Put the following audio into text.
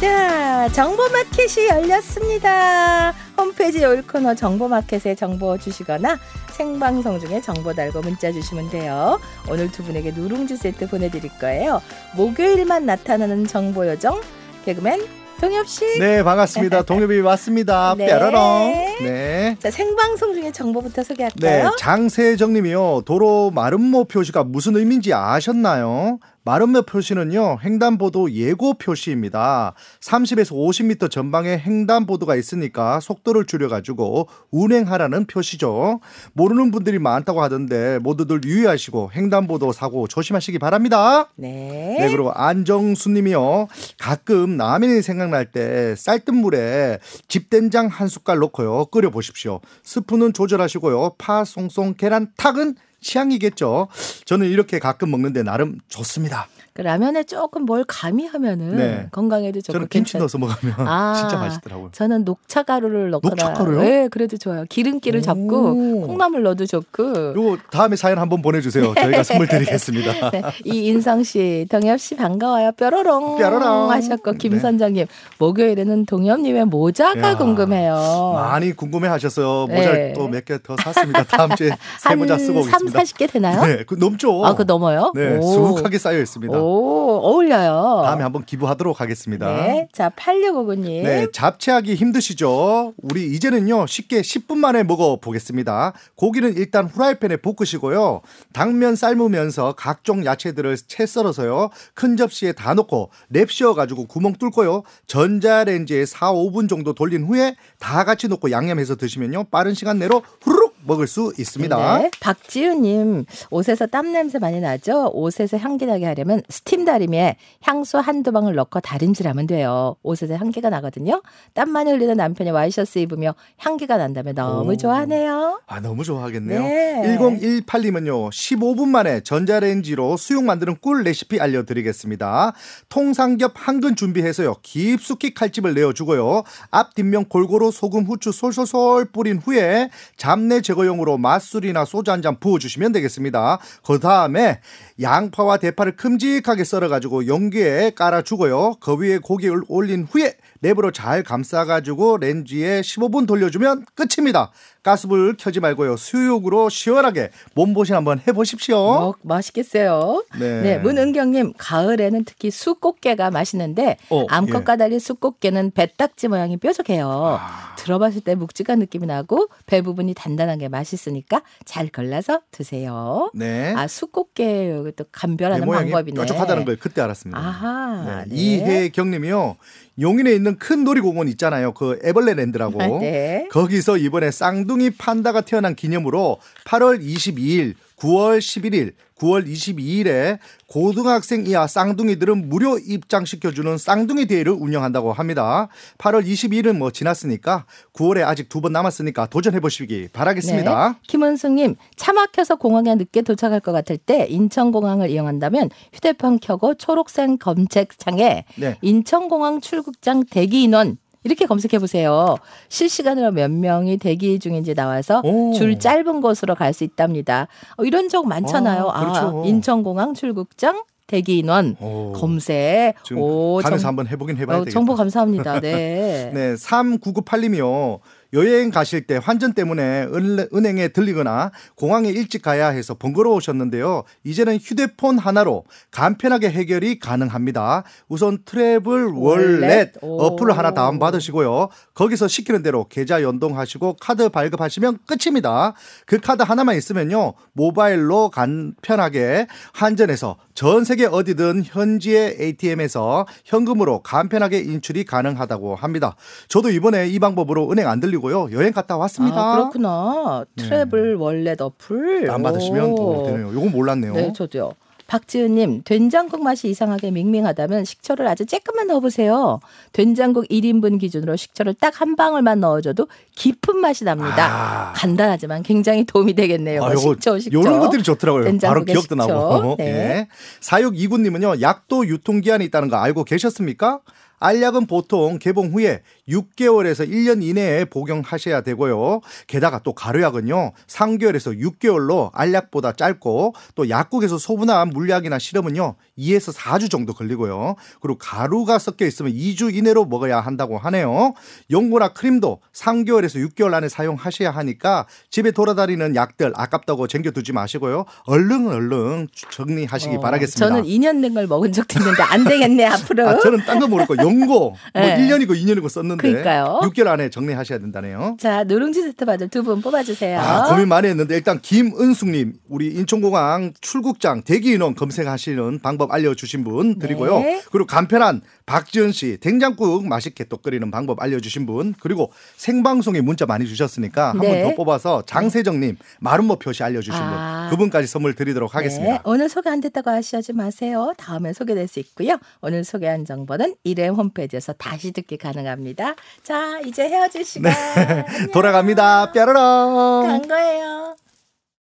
자, 정보마켓이 열렸습니다. 홈페이지 올코너 정보마켓에 정보 주시거나 생방송 중에 정보 달고 문자 주시면 돼요. 오늘 두 분에게 누룽지 세트 보내드릴 거예요. 목요일만 나타나는 정보 요정 개그맨 동엽 씨. 네, 반갑습니다. 동엽이 왔습니다. 네. 뾰로롱. 네. 자, 생방송 중에 정보부터 네, 소개할까요? 장세정 님이요. 도로 마름모 표시가 무슨 의미인지 아셨나요? 마름모 표시는요, 횡단보도 예고 표시입니다. 30에서 50m 전방에 횡단보도가 있으니까 속도를 줄여가지고 운행하라는 표시죠. 모르는 분들이 많다고 하던데 모두들 유의하시고 횡단보도 사고 조심하시기 바랍니다. 네. 네, 그리고 안정수 님이요. 가끔 라면이 생각날 때 쌀뜨물에 집된장 한 숟갈 넣고요. 끓여 보십시오. 스프는 조절하시고요. 파, 송송, 계란, 탁은 취향이겠죠. 저는 이렇게 가끔 먹는데 나름 좋습니다. 그 라면에 조금 뭘 가미하면은 네. 건강에도 좋고 저는 김치 괜찮- 넣어서 먹으면 아, 진짜 맛있더라고요. 저는 녹차 가루를 넣거나 녹차 가루요? 네, 그래도 좋아요. 기름기를 잡고 오. 콩나물 넣어도 좋고. 요거 다음에 사연 한번 보내주세요. 저희가 선물 드리겠습니다. 네, 이 인성 씨, 동엽 씨 반가워요. 뾰로롱, 뾰로롱. 하셨고 네. 김선정님 목요일에는 동엽님의 모자가 야, 궁금해요. 많이 궁금해하셔서 네. 모자 를 또 몇 개 더 샀습니다. 다음 주에 새 모자 쓰고 3, 오겠습니다. 40개 되나요? 네, 그 넘죠. 아, 그 넘어요? 네, 오. 수북하게 쌓여 있습니다. 오, 어울려요. 다음에 한번 기부하도록 하겠습니다. 네. 자, 8659님. 네, 잡채하기 힘드시죠? 우리 이제는요, 쉽게 10분 만에 먹어보겠습니다. 고기는 일단 후라이팬에 볶으시고요. 당면 삶으면서 각종 야채들을 채 썰어서요. 큰 접시에 다 넣고 랩 씌워가지고 구멍 뚫고요. 전자레인지에 4, 5분 정도 돌린 후에 다 같이 넣고 양념해서 드시면요. 빠른 시간 내로 후루룩 먹을 수 있습니다. 네. 박지우님 옷에서 땀 냄새 많이 나죠? 옷에서 향기 나게 하려면 스팀 다리미에 향수 한두 방울 넣고 다림질하면 돼요. 옷에서 향기가 나거든요. 땀 많이 흘리는 남편이 와이셔츠 입으며 향기가 난다면 너무 오. 좋아하네요. 아, 너무 좋아하겠네요. 네. 1018님은요, 15분 만에 전자레인지로 수육 만드는 꿀 레시피 알려드리겠습니다. 통삼겹 한근 준비해서요, 깊숙이 칼집을 내어주고요, 앞, 뒷면 골고루 소금, 후추 솔솔솔 뿌린 후에 잡내 제거용으로 맛술이나 소주 한 잔 부어주시면 되겠습니다. 그 다음에 양파와 대파를 큼직하게 썰어가지고 용기에 깔아주고요, 그 위에 고기를 올린 후에 랩으로 잘 감싸가지고 렌즈에 15분 돌려주면 끝입니다. 가스불 켜지 말고요. 수육으로 시원하게 몸보신 한번 해보십시오. 어, 맛있겠어요. 네. 네. 문은경님, 가을에는 특히 쑥꽃게가 맛있는데, 어, 암컷과 달리 쑥꽃게는 배딱지 모양이 뾰족해요. 아. 들어봤을 때 묵직한 느낌이 나고, 배 부분이 단단한 게 맛있으니까 잘 걸러서 드세요. 네. 아, 쑥꽃게 여기 또 감별하는 내 모양이 방법이네. 뾰족하다는 걸 그때 알았습니다. 아하. 네. 이혜경님이요. 용인에 있는 큰 놀이공원 있잖아요. 그 에벌레랜드라고. 아, 네. 거기서 이번에 쌍둥이 판다가 태어난 기념으로 8월 22일, 9월 11일, 9월 22일에 고등학생 이하 쌍둥이들은 무료 입장시켜주는 쌍둥이 대회를 운영한다고 합니다. 8월 22일은 뭐 지났으니까 9월에 아직 두 번 남았으니까 도전해 보시기 바라겠습니다. 네. 김은숙님, 차 막혀서 공항에 늦게 도착할 것 같을 때 인천공항을 이용한다면 휴대폰 켜고 초록색 검색창에 네. 인천공항 출국장 대기 인원 이렇게 검색해 보세요. 실시간으로 몇 명이 대기 중인지 나와서 오. 줄 짧은 곳으로 갈 수 있답니다. 어, 이런 적 많잖아요. 아, 그렇죠. 인천공항 출국장 대기 인원 오. 검색. 오, 가면서 정- 한번 해보긴 해봐야 어. 정보 감사합니다. 네. 네, 3998님이요. 여행 가실 때 환전 때문에 은- 은행에 들리거나 공항에 일찍 가야 해서 번거로우셨는데요. 이제는 휴대폰 하나로 간편하게 해결이 가능합니다. 우선 트래블 월렛. 어플을 하나 다운받으시고요. 거기서 시키는 대로 계좌 연동하시고 카드 발급하시면 끝입니다. 그 카드 하나만 있으면요. 모바일로 간편하게 환전해서 전 세계 어디든 현지의 ATM에서 현금으로 간편하게 인출이 가능하다고 합니다. 저도 이번에 이 방법으로 은행 안 들리고요. 여행 갔다 왔습니다. 아, 그렇구나. 트래블 월렛 어플. 안 받으시면 오. 또 되네요. 요건 몰랐네요. 네, 저도요. 박지은님, 된장국 맛이 이상하게 밍밍하다면 식초를 아주 조금만 넣어보세요. 된장국 1인분 기준으로 식초를 딱 한 방울만 넣어줘도 깊은 맛이 납니다. 아. 간단하지만 굉장히 도움이 되겠네요. 아, 요거, 식초, 식초. 요런 것들이 좋더라고요. 바로 기억도 식초. 나고. 네. 예. 사육 이구님은요, 약도 유통기한이 있다는 거 알고 계셨습니까? 알약은 보통 개봉 후에 6개월에서 1년 이내에 복용하셔야 되고요. 게다가 또 가루약은요. 3개월에서 6개월로 알약보다 짧고 또 약국에서 소분한 물약이나 시럽은요. 2에서 4주 정도 걸리고요. 그리고 가루가 섞여 있으면 2주 이내로 먹어야 한다고 하네요. 연고나 크림도 3개월에서 6개월 안에 사용하셔야 하니까 집에 돌아다니는 약들 아깝다고 쟁겨두지 마시고요. 얼른 얼른 정리하시기 어, 바라겠습니다. 저는 2년 된 걸 먹은 적도 있는데 안 되겠네 앞으로. 아, 저는 딴거거 연고 뭐 네. 1년이고 2년이고 썼는데 그러니까요. 6개월 안에 정리하셔야 된다네요. 자 누룽지 세트 받을 두 분 뽑아주세요. 아, 고민 많이 했는데 일단 김은숙님 우리 인천공항 출국장 대기 인원 검색하시는 방법 알려주신 분 드리고요. 네. 그리고 간편한 박지은 씨 된장국 맛있게 또 끓이는 방법 알려주신 분 그리고 생방송에 문자 많이 주셨으니까 한분 네. 더 뽑아서 장세정님 마름모 표시 알려주신 아. 분 그분까지 선물 드리도록 하겠습니다. 네, 오늘 소개 안 됐다고 하시지 마세요. 다음에 소개될 수 있고요. 오늘 소개한 정보는 이름 홈페이지에서 다시 듣기 가능합니다. 자, 이제 헤어질 시간. 안녕. 돌아갑니다. 뾰로롱. 간 거예요.